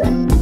Brooklyn.